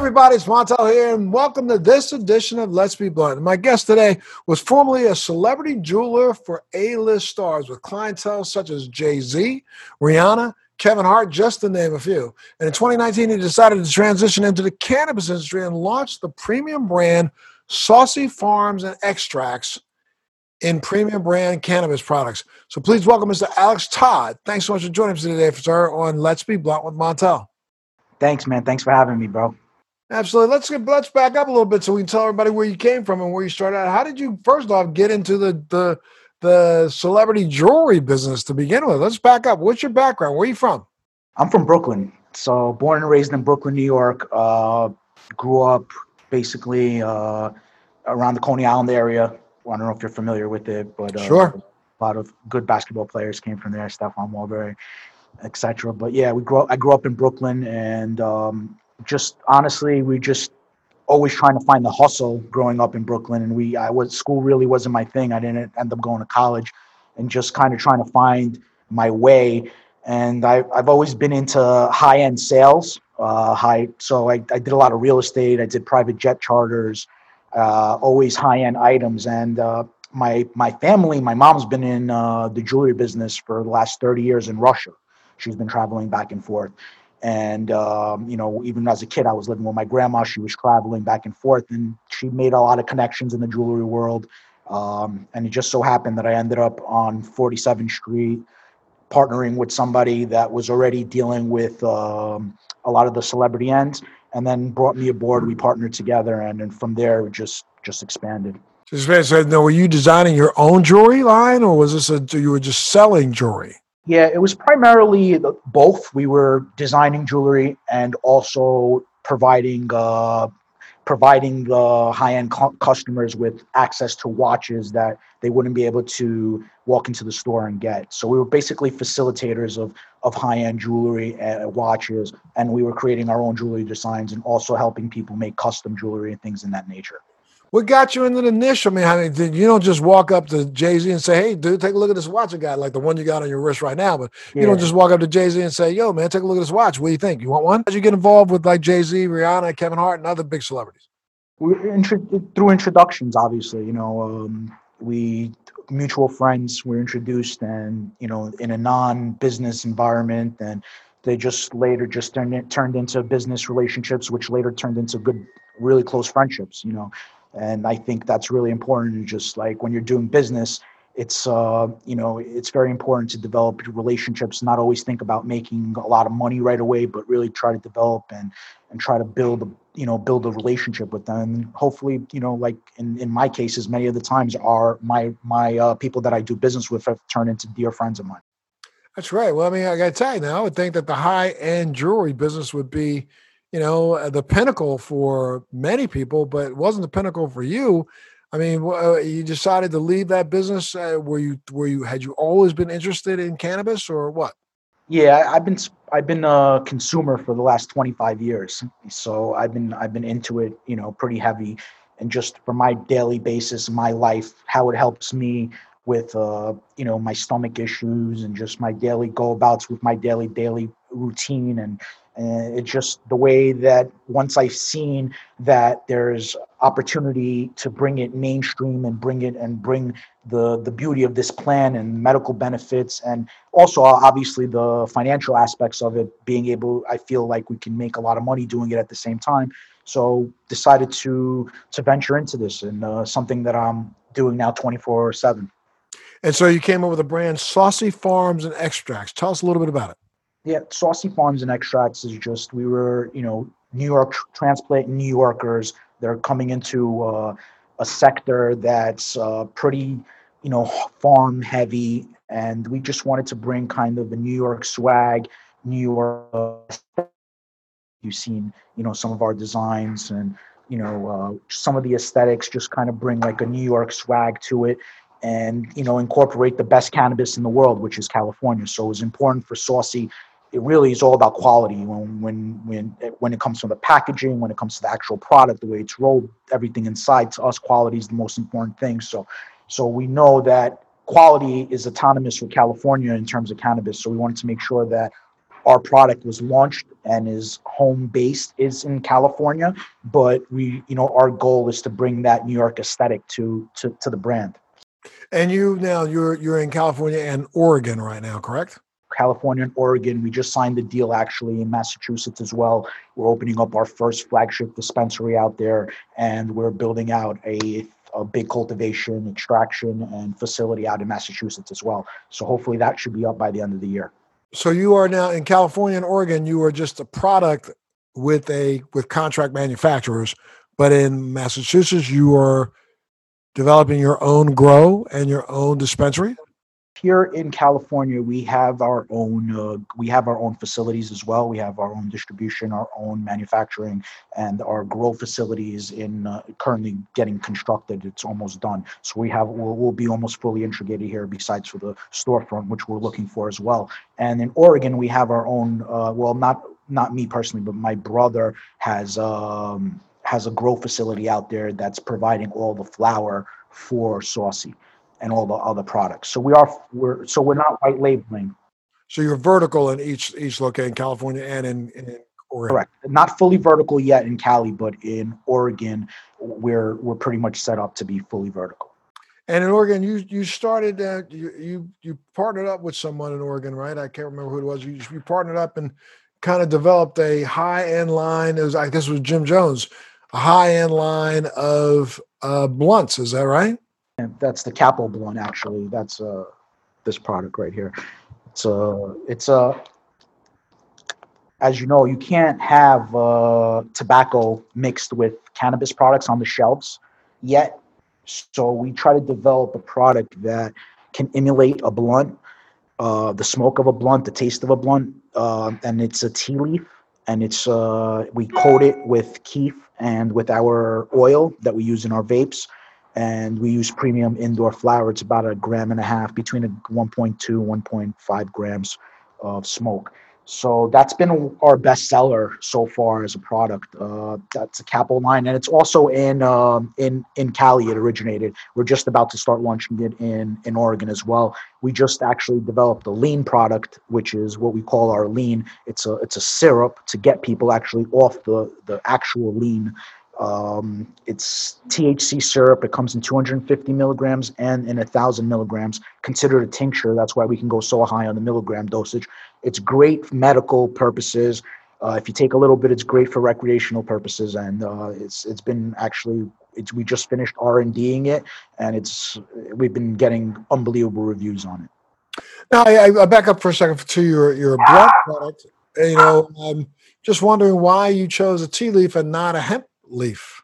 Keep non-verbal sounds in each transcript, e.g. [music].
everybody, it's Montel here, and welcome to this edition of Let's Be Blunt. My guest today was formerly a celebrity jeweler for A-list stars with clientele such as Jay-Z, Rihanna, Kevin Hart, just to name a few. And in 2019, he decided to transition into the cannabis industry and launched the premium brand Saucey Farms and Extracts in premium brand cannabis products. So please welcome Mr. Alex Todd. Thanks so much for joining us today, sir, on Let's Be Blunt with Montel. Thanks, man. Thanks for having me, bro. Absolutely. Let's get, let's back up a little bit so we can tell everybody where you came from and where you started out. How did you first off get into the the the celebrity jewelry business to begin with? Let's back up. What's your background? Where are you from? I'm from Brooklyn. So born and raised in Brooklyn, New York. Uh, grew up basically uh, around the Coney Island area. I don't know if you're familiar with it, but uh, sure. A lot of good basketball players came from there. Stephon Marbury, etc. But yeah, we grew. Up, I grew up in Brooklyn, and um, just honestly, we just always trying to find the hustle growing up in Brooklyn. And we, I was school really wasn't my thing. I didn't end up going to college, and just kind of trying to find my way. And I, I've always been into high end sales. Uh, high, so I, I did a lot of real estate. I did private jet charters, uh, always high end items. And uh, my my family, my mom's been in uh, the jewelry business for the last thirty years in Russia. She's been traveling back and forth and um, you know even as a kid i was living with my grandma. She was traveling back and forth and she made a lot of connections in the jewelry world. Um, and it just so happened that i ended up on 47th street partnering with somebody that was already dealing with um, a lot of the celebrity ends and then brought me aboard. We partnered together and then from there it just just expanded. So now were you designing your own jewelry line or was this a you were just selling jewelry yeah, it was primarily both. We were designing jewelry and also providing uh, providing the high end cu- customers with access to watches that they wouldn't be able to walk into the store and get. So we were basically facilitators of of high end jewelry and watches, and we were creating our own jewelry designs and also helping people make custom jewelry and things in that nature. What got you into the niche? I mean, I mean, you don't just walk up to Jay Z and say, "Hey, dude, take a look at this watch I got," like the one you got on your wrist right now. But yeah. you don't just walk up to Jay Z and say, "Yo, man, take a look at this watch. What do you think? You want one?" How'd you get involved with like Jay Z, Rihanna, Kevin Hart, and other big celebrities? We through introductions, obviously. You know, um, we mutual friends were introduced, and you know, in a non-business environment, and they just later just turned turned into business relationships, which later turned into good, really close friendships. You know and i think that's really important just like when you're doing business it's uh, you know it's very important to develop relationships not always think about making a lot of money right away but really try to develop and and try to build a you know build a relationship with them. And hopefully you know like in, in my cases many of the times are my my uh, people that i do business with have turned into dear friends of mine. That's right. Well i mean i gotta tell you now i would think that the high end jewelry business would be you know, uh, the pinnacle for many people, but it wasn't the pinnacle for you. I mean, uh, you decided to leave that business. Uh, were you were you had you always been interested in cannabis or what? Yeah, I've been I've been a consumer for the last 25 years. So I've been I've been into it, you know, pretty heavy and just for my daily basis, my life, how it helps me with uh, you know, my stomach issues and just my daily go abouts with my daily daily routine and and it's just the way that once I've seen that there's opportunity to bring it mainstream and bring it and bring the the beauty of this plan and medical benefits and also obviously the financial aspects of it being able I feel like we can make a lot of money doing it at the same time. So decided to to venture into this and uh, something that I'm doing now 24 seven. And so you came up with a brand, Saucey Farms and Extracts. Tell us a little bit about it. Yeah, Saucey Farms and Extracts is just we were, you know, New York transplant New Yorkers. They're coming into uh, a sector that's uh, pretty, you know, farm heavy, and we just wanted to bring kind of the New York swag, New York. Uh, you've seen, you know, some of our designs and you know uh, some of the aesthetics just kind of bring like a New York swag to it and you know incorporate the best cannabis in the world which is California so it was important for Saucey it really is all about quality when when when when it comes to the packaging when it comes to the actual product the way it's rolled everything inside to us quality is the most important thing so so we know that quality is autonomous with california in terms of cannabis so we wanted to make sure that our product was launched and is home based is in California, but we, you know, our goal is to bring that New York aesthetic to to, to the brand. And you now you're you're in California and Oregon right now, correct? California and Oregon. We just signed the deal actually in Massachusetts as well. We're opening up our first flagship dispensary out there, and we're building out a a big cultivation, extraction, and facility out in Massachusetts as well. So hopefully that should be up by the end of the year. So you are now in California and Oregon. You are just a product with a with contract manufacturers, but in Massachusetts, you are developing your own grow and your own dispensary here in California, we have our own uh, we have our own facilities as well. We have our own distribution, our own manufacturing, and our grow facilities in uh, currently getting constructed. It's almost done. So we have we'll, we'll be almost fully integrated here. Besides for the storefront, which we're looking for as well. And in Oregon, we have our own. Uh, well, not not me personally, but my brother has um, has a grow facility out there that's providing all the flower for Saucey and all the other products. So we are we're so we're not white labeling. So you're vertical in each each location, California and in, in Oregon. Correct. Not fully vertical yet in Cali, but in Oregon, we're we're pretty much set up to be fully vertical. And in Oregon, you you started uh, you you you partnered up with someone in Oregon, right? I can't remember who it was. You you partnered up and kind of developed a high end line. It was I guess it was Jim Jones, a high end line of uh, blunts. Is that right? And that's the Capo blunt, actually. That's uh, this product right here. It's a, it's a, as you know, you can't have uh, tobacco mixed with cannabis products on the shelves yet. So we try to develop a product that can emulate a blunt, uh, the smoke of a blunt, the taste of a blunt, uh, and it's a tea leaf, and it's uh, we coat it with kief and with our oil that we use in our vapes and we use premium indoor flower. It's about a gram and a half, between a 1.2 1.5 grams of smoke. So that's been our best seller so far as a product. Uh, that's a Capo line, and it's also in um, in in Cali. It originated. We're just about to start launching it in in Oregon as well. We just actually developed a lean product, which is what we call our lean. It's a it's a syrup to get people actually off the the actual lean um, it's THC syrup. It comes in 250 milligrams and in a thousand milligrams. Considered a tincture. That's why we can go so high on the milligram dosage. It's great for medical purposes. Uh, if you take a little bit, it's great for recreational purposes, and uh, it's it's been actually it's we just finished R and Ding it, and it's we've been getting unbelievable reviews on it. Now I, I back up for a second to your your blood product. You know, I'm just wondering why you chose a tea leaf and not a hemp leaf.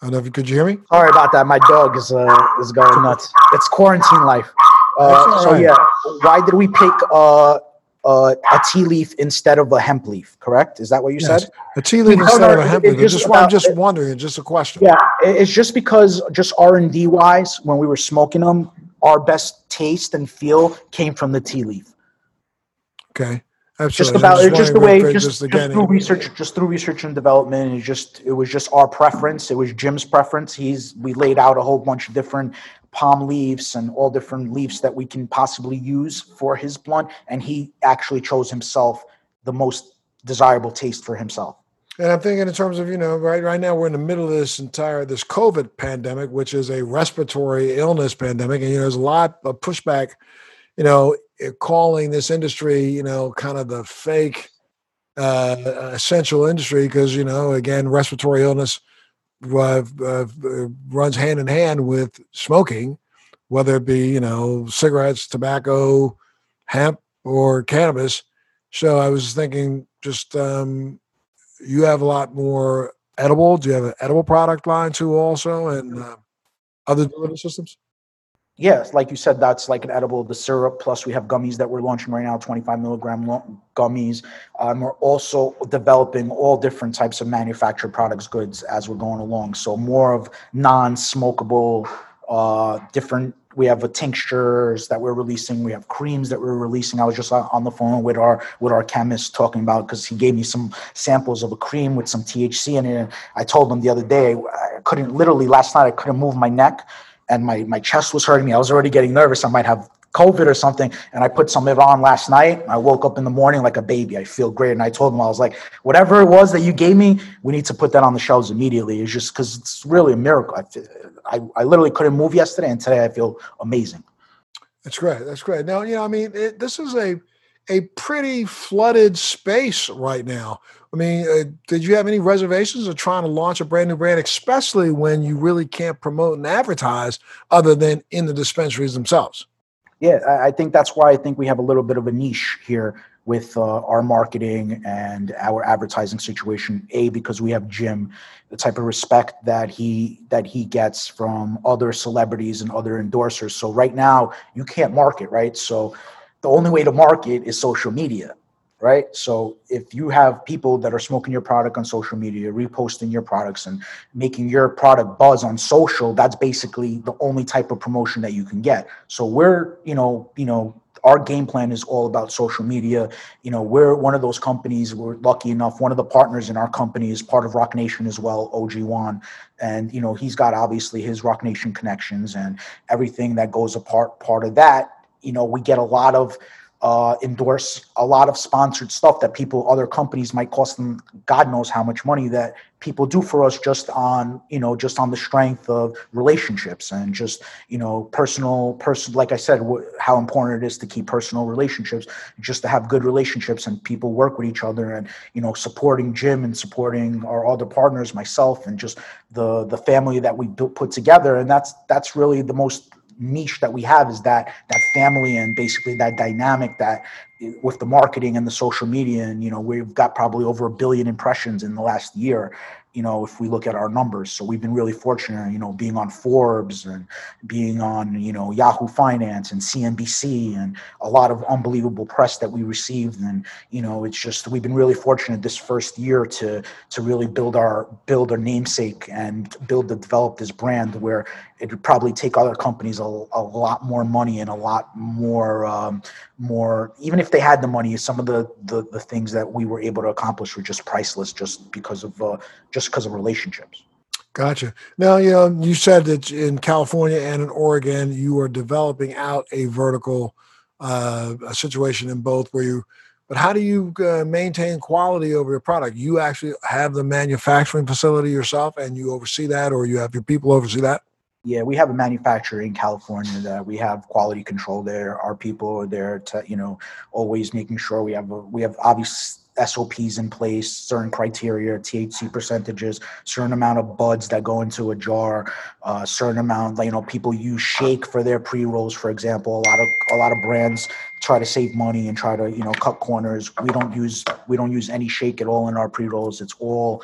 I don't know if you could you hear me? Sorry about that. My dog is uh, is going nuts. It's quarantine life. Uh, so right. yeah, why did we pick uh, uh, a tea leaf instead of a hemp leaf? Correct? Is that what you yes. said? A tea leaf instead of a hemp leaf. Just, about, I'm just wondering. It's just a question. Yeah, it's just because just R and D wise, when we were smoking them, our best taste and feel came from the tea leaf. Okay. Absolutely. Just about just, just the way just, just, just through research, just through research and development, it just it was just our preference. It was Jim's preference. He's we laid out a whole bunch of different palm leaves and all different leaves that we can possibly use for his blunt, and he actually chose himself the most desirable taste for himself. And I'm thinking in terms of, you know, right right now we're in the middle of this entire this COVID pandemic, which is a respiratory illness pandemic. And you know, there's a lot of pushback, you know, calling this industry, you know, kind of the fake uh, essential industry because you know, again, respiratory illness uh, uh, runs hand in hand with smoking, whether it be you know cigarettes, tobacco, hemp, or cannabis. So I was thinking, just um, you have a lot more edible. Do you have an edible product line too, also, and uh, other delivery systems? Yes, like you said, that's like an edible, the syrup. Plus, we have gummies that we're launching right now, 25 milligram gummies. Um, we're also developing all different types of manufactured products, goods as we're going along. So, more of non smokable, uh, different. We have a tinctures that we're releasing. We have creams that we're releasing. I was just on the phone with our with our chemist talking about because he gave me some samples of a cream with some THC in it. And I told him the other day I couldn't literally last night I couldn't move my neck and my, my chest was hurting me. I was already getting nervous. I might have COVID or something, and I put some of it on last night. I woke up in the morning like a baby. I feel great, and I told him I was like, whatever it was that you gave me, we need to put that on the shelves immediately. It's just because it's really a miracle. I, I, I literally couldn't move yesterday, and today I feel amazing. That's great. That's great. Now, you know, I mean, it, this is a a pretty flooded space right now. I mean, uh, did you have any reservations of trying to launch a brand new brand, especially when you really can't promote and advertise other than in the dispensaries themselves? Yeah, I think that's why I think we have a little bit of a niche here with uh, our marketing and our advertising situation. A because we have Jim, the type of respect that he that he gets from other celebrities and other endorsers. So right now you can't market, right? So the only way to market is social media right? So if you have people that are smoking your product on social media, reposting your products and making your product buzz on social, that's basically the only type of promotion that you can get. So we're, you know, you know, our game plan is all about social media. You know, we're one of those companies. We're lucky enough. One of the partners in our company is part of Roc Nation as well, OG Juan, and you know he's got obviously his Roc Nation connections and everything that goes apart. Part of that, you know, we get a lot of uh, endorse a lot of sponsored stuff that people, other companies might cost them God knows how much money that people do for us just on, you know, just on the strength of relationships and just, you know, personal, person, like I said, how important it is to keep personal relationships, just to have good relationships and people work with each other and, you know, supporting Jim and supporting our other partners, myself, and just the, the family that we built, put together. And that's, that's really the most niche that we have is that that family and basically that dynamic that with the marketing and the social media and you know we've got probably over a billion impressions in the last year you know, if we look at our numbers. So we've been really fortunate, you know, being on Forbes and being on, you know, Yahoo Finance and CNBC and a lot of unbelievable press that we received. And, you know, it's just we've been really fortunate this first year to to really build our build our namesake and build to develop this brand where it would probably take other companies a, a lot more money and a lot more um, more even if they had the money some of the, the, the things that we were able to accomplish were just priceless just because of uh, just because of relationships. Gotcha. Now you know you said that in california and in oregon you are developing out a vertical uh, a situation in both where you but how do you uh, maintain quality over your product? You actually have the manufacturing facility yourself and you oversee that or you have your people oversee that yeah, we have a manufacturer in California that we have quality control there. Our people are there to, you know, always making sure we have a, we have obvious SOPs in place, certain criteria, THC percentages, certain amount of buds that go into a jar, uh, certain amount. You know, people use shake for their pre rolls, for example. A lot of a lot of brands try to save money and try to you know cut corners. We don't use we don't use any shake at all in our pre rolls. It's all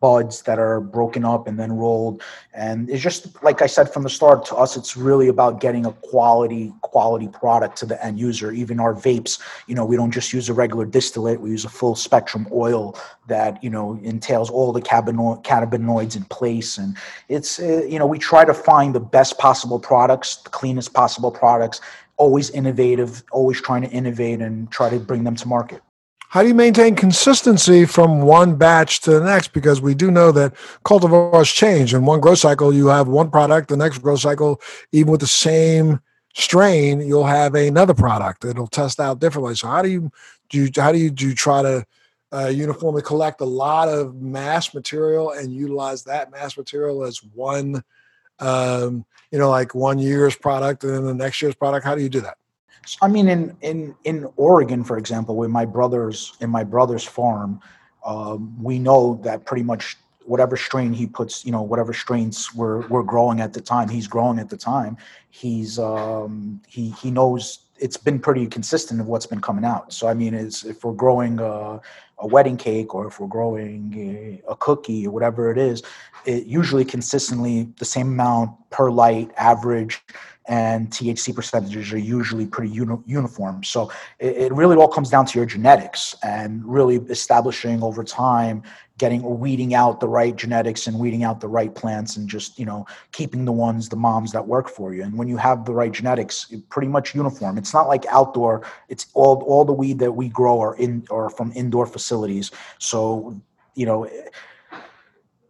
buds that are broken up and then rolled. And it's just like i said from the start to us it's really about getting a quality quality product to the end user. Even our vapes you know we don't just use a regular distillate. We use a full spectrum oil that you know entails all the cannabinoids in place. And it's uh, you know we try to find the best possible products the cleanest possible products always innovative always trying to innovate and try to bring them to market how do you maintain consistency from one batch to the next? Because we do know that cultivars change. In one growth cycle, you have one product. The next growth cycle, even with the same strain, you'll have another product. It'll test out differently. So how do you do? You, how do you do? You try to uh, uniformly collect a lot of mass material and utilize that mass material as one, um, you know, like one year's product and then the next year's product. How do you do that? I mean, in in in Oregon, for example, with my brothers in my brother's farm, um, we know that pretty much whatever strain he puts, you know, whatever strains we're we're growing at the time, he's growing at the time. He's um, he he knows it's been pretty consistent of what's been coming out. So I mean, it's if we're growing a, a wedding cake or if we're growing a, cookie or whatever it is, it usually consistently the same amount per light average and THC percentages are usually pretty uni- uniform. So it, it, really all comes down to your genetics and really establishing over time, getting weeding out the right genetics and weeding out the right plants and just you know keeping the ones the moms that work for you. And when you have the right genetics, pretty much uniform. It's not like outdoor. It's all all the weed that we grow are in or from indoor facilities. So you know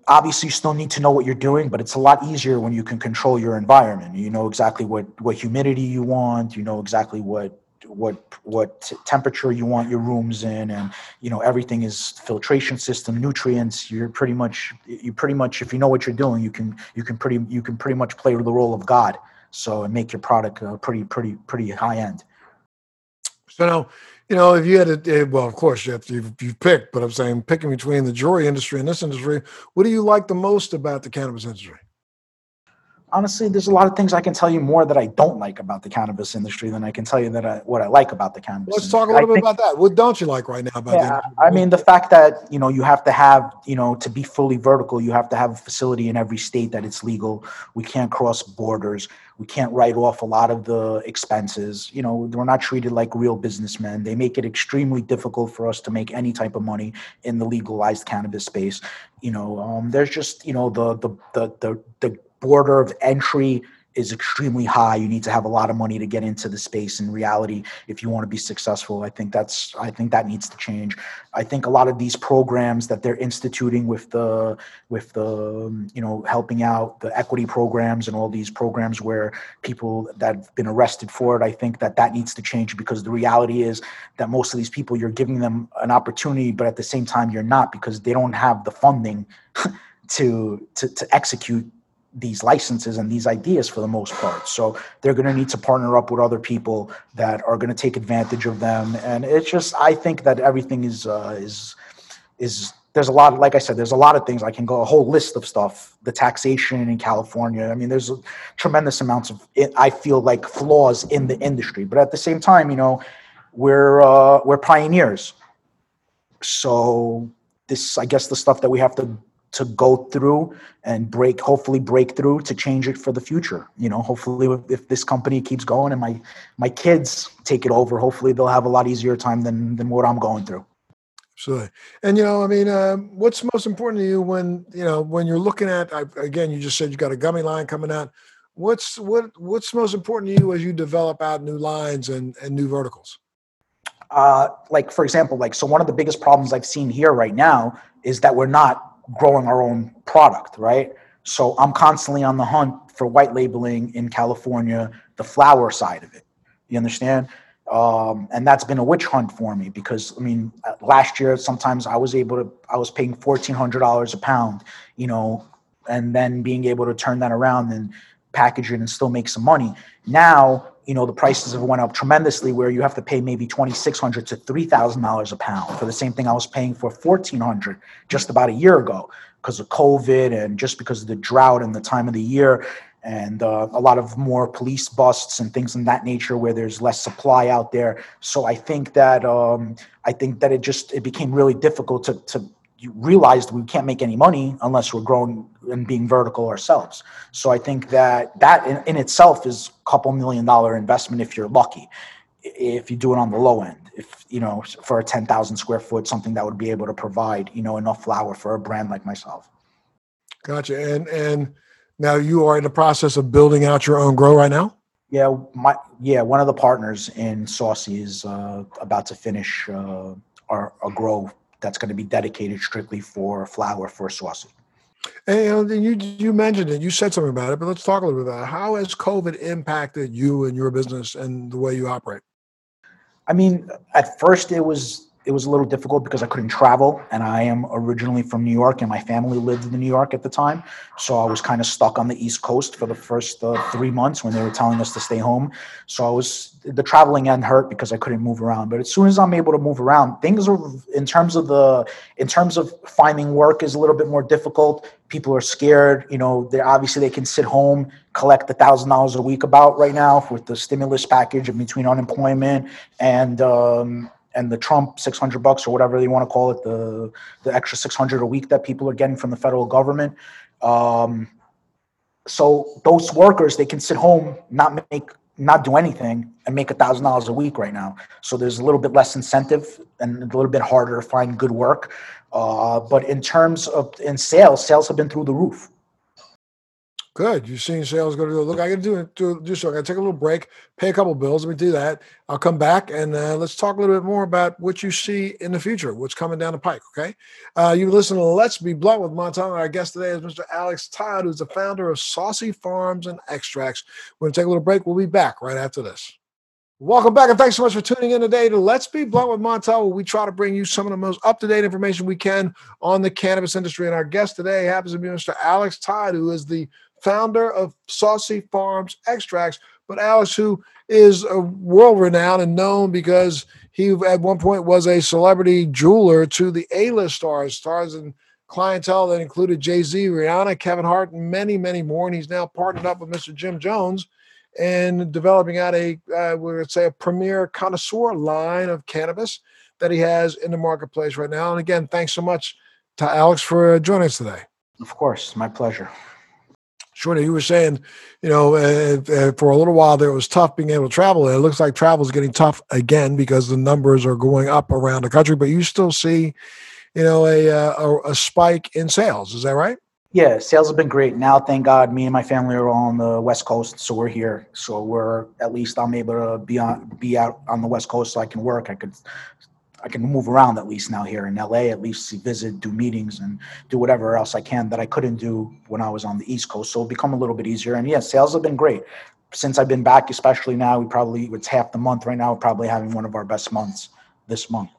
obviously you still need to know what you're doing but it's a lot easier when you can control your environment. You know exactly what what humidity you want you know exactly what what what temperature you want your rooms in and you know everything is filtration system nutrients. You're pretty much you pretty much if you know what you're doing you can you can pretty you can pretty much play the role of god. So and make your product uh, pretty pretty pretty high end. So now you know, if you had to, eh, well, of course you have to, you've, you've picked, but I'm saying picking between the jewelry industry and this industry, what do you like the most about the cannabis industry? Honestly, there's a lot of things I can tell you more that I don't like about the cannabis industry than I can tell you that I, what I like about the cannabis. Let's industry. talk a little I bit think, about that. What don't you like right now about yeah, I mean, the fact that you know you have to have you know to be fully vertical, you have to have a facility in every state that it's legal. We can't cross borders. We can't write off a lot of the expenses. You know, we're not treated like real businessmen. They make it extremely difficult for us to make any type of money in the legalized cannabis space. You know, um, there's just you know the the the the, the border of entry is extremely high. You need to have a lot of money to get into the space in reality if you want to be successful. I think that's I think that needs to change. I think a lot of these programs that they're instituting with the with the um, you know helping out the equity programs and all these programs where people that have been arrested for it, I think that that needs to change because the reality is that most of these people you're giving them an opportunity, but at the same time you're not because they don't have the funding [laughs] to to to execute these licenses and these ideas for the most part. So they're going to need to partner up with other people that are going to take advantage of them. And it's just, I think that everything is uh, is is there's a lot. Like I said, there's a lot of things. I can go a whole list of stuff. The taxation in California. I mean, there's tremendous amounts of. I feel like flaws in the industry, but at the same time, you know, we're uh, we're pioneers. So this, I guess, the stuff that we have to to go through and break hopefully break through to change it for the future. You know hopefully if this company keeps going and my my kids take it over hopefully they'll have a lot easier time than than what i'm going through. Absolutely. And you know i mean uh, what's most important to you when you know when you're looking at I, again you just said you got a gummy line coming out. What's what what's most important to you as you develop out new lines and and new verticals? Uh, like for example like so one of the biggest problems i've seen here right now is that we're not growing our own product, right? So I'm constantly on the hunt for white labeling in California, the flower side of it. You understand? Um, and that's been a witch hunt for me because I mean, last year sometimes I was able to, I was paying fourteen hundred dollars a pound, you know, and then being able to turn that around and package it and still make some money. Now you know the prices have went up tremendously where you have to pay maybe 2600 to $3000 a pound for the same thing i was paying for 1400 just about a year ago because of covid and just because of the drought and the time of the year and uh, a lot of more police busts and things in that nature where there's less supply out there. So i think that um, i think that it just it became really difficult to, to you realized we can't make any money unless we're growing and being vertical ourselves. So I think that that in, in, itself is a couple million dollar investment if you're lucky. If you do it on the low end, if you know for a ten thousand square foot, something that would be able to provide you know enough flower for a brand like myself. Gotcha. And and now you are in the process of building out your own grow right now. Yeah, my yeah, one of the partners in Saucey is uh, about to finish uh, our, our grow that's going to be dedicated strictly for flower for Saucey. And you you mentioned it, you said something about it, but let's talk a little bit about it. How has COVID impacted you and your business and the way you operate? I mean, at first it was it was a little difficult because I couldn't travel, and I am originally from New York, and my family lived in New York at the time. So I was kind of stuck on the East Coast for the first uh, three months when they were telling us to stay home. So I was the traveling end hurt because I couldn't move around. But as soon as I'm able to move around, things are in terms of the in terms of finding work is a little bit more difficult. People are scared. You know, they obviously they can sit home, collect a thousand dollars a week about right now with the stimulus package in between unemployment and um, and the Trump 600 bucks or whatever they want to call it, the the extra 600 a week that people are getting from the federal government. Um, so those workers they can sit home, not make, not do anything, and make a thousand dollars a week right now. So there's a little bit less incentive and a little bit harder to find good work. Uh, but in terms of in sales, sales have been through the roof. Good. You've seen sales go to look. I got to do do do so. I got to take a little break, pay a couple bills. Let me do that. I'll come back and uh, let's talk a little bit more about what you see in the future, what's coming down the pike. Okay. Uh, you listen to Let's Be Blunt with Montel. Our guest today is Mr. Alex Todd, who's the founder of Saucey Farms and Extracts. We're gonna take a little break. We'll be back right after this. Welcome back, and thanks so much for tuning in today to Let's Be Blunt with Montel, where we try to bring you some of the most up to date information we can on the cannabis industry. And our guest today happens to be Mr. Alex Todd, who is the founder of Saucey Farms Extracts. But Alex, who is a world renowned and known because he at one point was a celebrity jeweler to the A-list stars, stars and clientele that included Jay-Z, Rihanna, Kevin Hart, and many, many more. And he's now partnered up with Mr. Jim Jones and developing out a, uh, we would say, a premier connoisseur line of cannabis that he has in the marketplace right now. And again, thanks so much to Alex for joining us today. Of course, my pleasure. Shorty, you were saying, you know, uh, uh, for a little while there it was tough being able to travel. And It looks like travel is getting tough again because the numbers are going up around the country. But you still see, you know, a uh, a, a spike in sales. Is that right? Yeah, sales have been great. Now, thank God, me and my family are all on the West Coast, so we're here. So we're at least I'm able to be on be out on the West Coast, so I can work. I could I can move around at least now here in LA, at least visit, do meetings, and do whatever else I can that I couldn't do when I was on the East Coast. So it'll become a little bit easier. And yeah, sales have been great. Since I've been back, especially now, we probably, it's half the month right now, we're probably having one of our best months this month.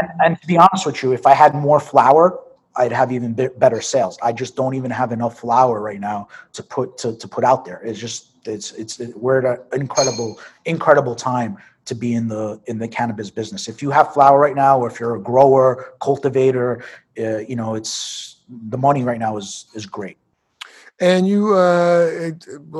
And, and to be honest with you, if I had more flower, I'd have even better sales. I just don't even have enough flower right now to put to, to put out there. It's just it's it's we're at an incredible incredible time to be in the in the cannabis business. If you have flower right now, or if you're a grower, cultivator, uh, you know it's the money right now is is great. And you uh,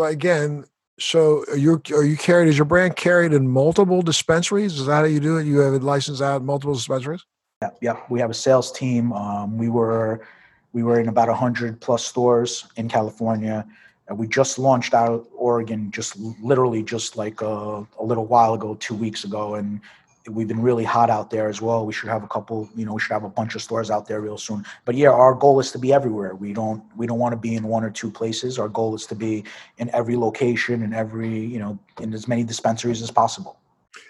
again, so are you are you carried? Is your brand carried in multiple dispensaries? Is that how you do it? You have it licensed out multiple dispensaries. Yeah, yeah. We have a sales team. Um, we were we were in about hundred plus stores in California we just launched out of Oregon just literally just like a, a, little while ago, two weeks ago, and we've been really hot out there as well. We should have a couple, you know, we should have a bunch of stores out there real soon. But yeah, our goal is to be everywhere. We don't we don't want to be in one or two places. Our goal is to be in every location in every, you know, in as many dispensaries as possible.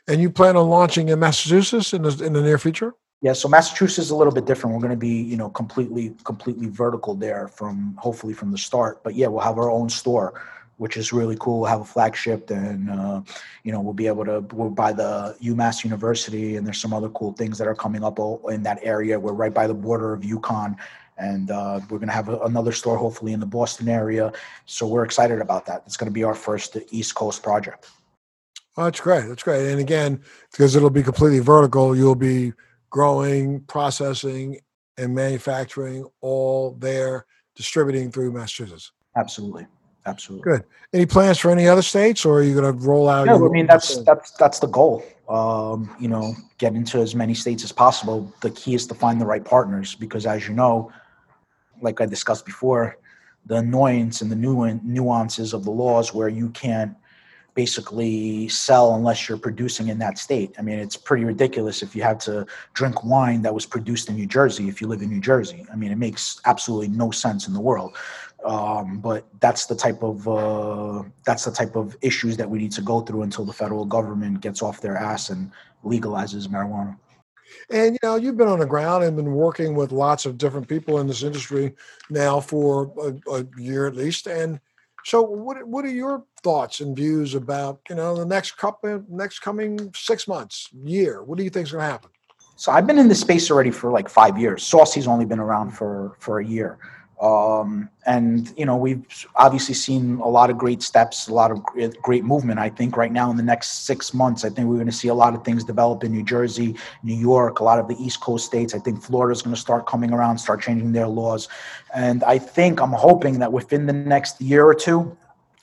And you plan on launching in Massachusetts in the, in the near future? Yeah, so Massachusetts is a little bit different. We're going to be, you know, completely, completely vertical there from hopefully from the start. But yeah, we'll have our own store, which is really cool. We'll have a flagship, and uh, you know, we'll be able to. We're by the UMass University, and there's some other cool things that are coming up in that area. We're right by the border of UConn, and uh, we're going to have another store hopefully in the Boston area. So we're excited about that. It's going to be our first East Coast project. Oh, that's great. That's great. And again, because it'll be completely vertical, you'll be growing, processing, and manufacturing all there, distributing through Massachusetts. Absolutely. Absolutely. Good. Any plans for any other states, or are you going to roll out? Yeah, I mean that's that's that's the goal. Um, you know, get into as many states as possible. The key is to find the right partners because, as you know, like I discussed before, the annoyance and the nuances of the laws where you can't basically sell unless you're producing in that state. I mean, it's pretty ridiculous if you have to drink wine that was produced in New Jersey if you live in New Jersey. I mean, it makes absolutely no sense in the world. Um, but that's the type of uh, that's the type of issues that we need to go through until the federal government gets off their ass and legalizes marijuana. And you know, you've been on the ground and been working with lots of different people in this industry now for a, a year at least. And so, what what are your thoughts and views about you know the next couple next coming six months, year? What do you think is going to happen? So I've been in this space already for like five years. Saucey's only been around for for a year. Um, and you know we've obviously seen a lot of great steps, a lot of great movement. I think right now in the next six months, I think we're going to see a lot of things develop in New Jersey, New York, a lot of the East Coast states. I think Florida is going to start coming around, start changing their laws, and I think I'm hoping that within the next year or two,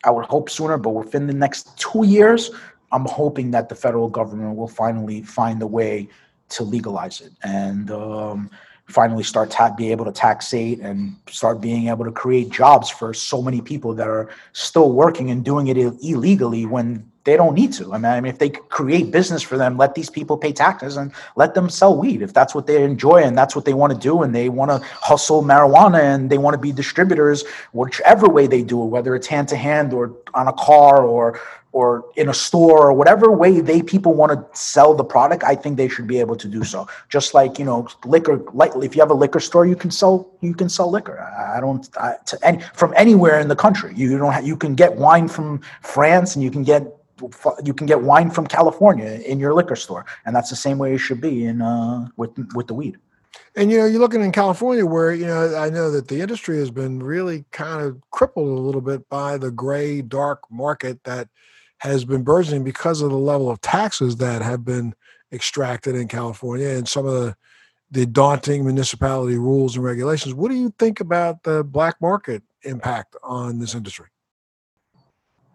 I would hope sooner, but within the next two years, I'm hoping that the federal government will finally find a way to legalize it and. Um, finally start to be able to taxate and start being able to create jobs for so many people that are still working and doing it illegally when they don't need to. I mean, I mean, if they create business for them, let these people pay taxes and let them sell weed if that's what they enjoy and that's what they want to do, and they want to hustle marijuana and they want to be distributors, whichever way they do it, whether it's hand to hand or on a car or or in a store or whatever way they people want to sell the product i think they should be able to do so. Just like you know liquor like if you have a liquor store you can sell you can sell liquor. I don't I, any from anywhere in the country. You don't have, you can get wine from france and you can get you can get wine from california in your liquor store. And that's the same way it should be in uh with with the weed. And you know, you're looking in California where, you know, I know that the industry has been really kind of crippled a little bit by the gray, dark market that has been burgeoning because of the level of taxes that have been extracted in California and some of the the daunting municipality rules and regulations. What do you think about the black market impact on this industry?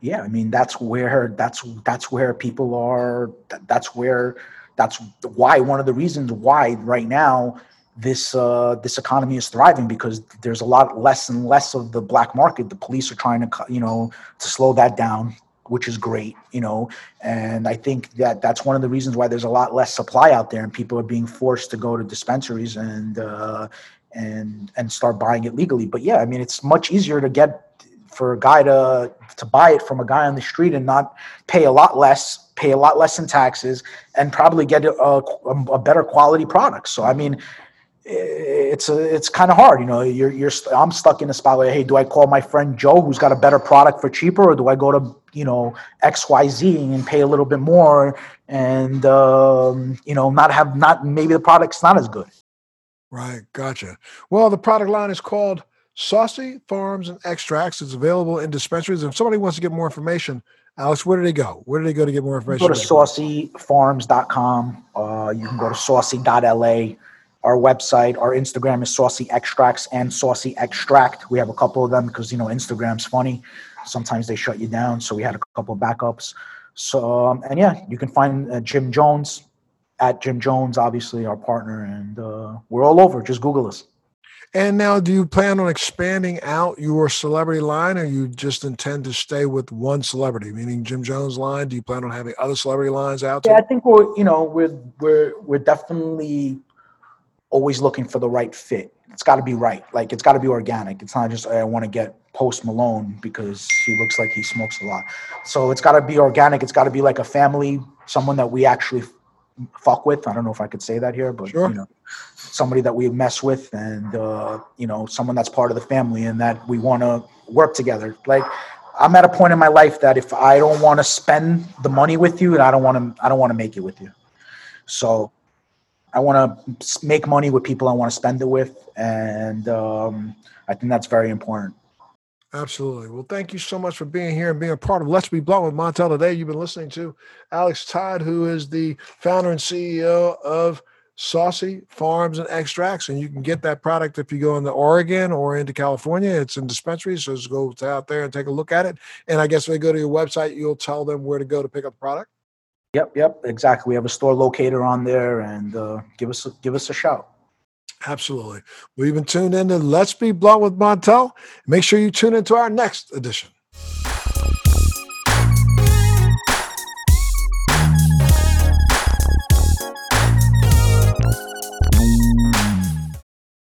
Yeah, I mean that's where that's that's where people are. That's where that's why one of the reasons why right now this uh, this economy is thriving because there's a lot less and less of the black market. The police are trying to you know to slow that down which is great, you know. And I think that that's one of the reasons why there's a lot less supply out there, and people are being forced to go to dispensaries and uh, and and start buying it legally. But yeah, I mean, it's much easier to get for a guy to to buy it from a guy on the street and not pay a lot less, pay a lot less in taxes, and probably get a, a, a better quality product. So I mean it's a, it's kind of hard, you know. You're you're I'm stuck in a spot where hey, do I call my friend Joe who's got a better product for cheaper, or do I go to you know X Y Z and pay a little bit more and um, you know not have not maybe the product's not as good. Right, gotcha. Well, the product line is called Saucey Farms and Extracts. It's available in dispensaries. If somebody wants to get more information, Alex, where do they go? Where do they go to get more information? Go to sauceyfarms.com. Uh, you can go to saucy.la our website, our Instagram is Saucey Extracts and Saucey Extract. We have a couple of them because you know Instagram's funny. Sometimes they shut you down, so we had a couple of backups. So um, and yeah, you can find uh, Jim Jones at Jim Jones, obviously our partner, and uh, we're all over. Just Google us. And now, do you plan on expanding out your celebrity line, or you just intend to stay with one celebrity, meaning Jim Jones line? Do you plan on having other celebrity lines out? There? Yeah, I think we're you know we're we're we're definitely always looking for the right fit. It's got to be right. Like it's got to be organic. It's not just I want to get Post Malone because he looks like he smokes a lot. So it's got to be organic. It's got to be like a family, someone that we actually fuck with. I don't know if I could say that here, but sure. you know, somebody that we mess with, and uh, you know, someone that's part of the family, and that we want to work together. Like I'm at a point in my life that if I don't want to spend the money with you, and I don't want to, I don't want to make it with you. So I want to make money with people I want to spend it with, and um, I think that's very important. Absolutely. Well, thank you so much for being here and being a part of Let's Be Blunt with Montel today. You've been listening to Alex Todd, who is the founder and CEO of Saucey Farms and Extracts. And you can get that product if you go into Oregon or into California. It's in dispensaries. So just go out there and take a look at it. And I guess if they go to your website, you'll tell them where to go to pick up the product. Yep, yep, exactly. We have a store locator on there, and uh, give us a, give us a shout. Absolutely. We've been tuned in to Let's Be Blunt with Montel. Make sure you tune into our next edition.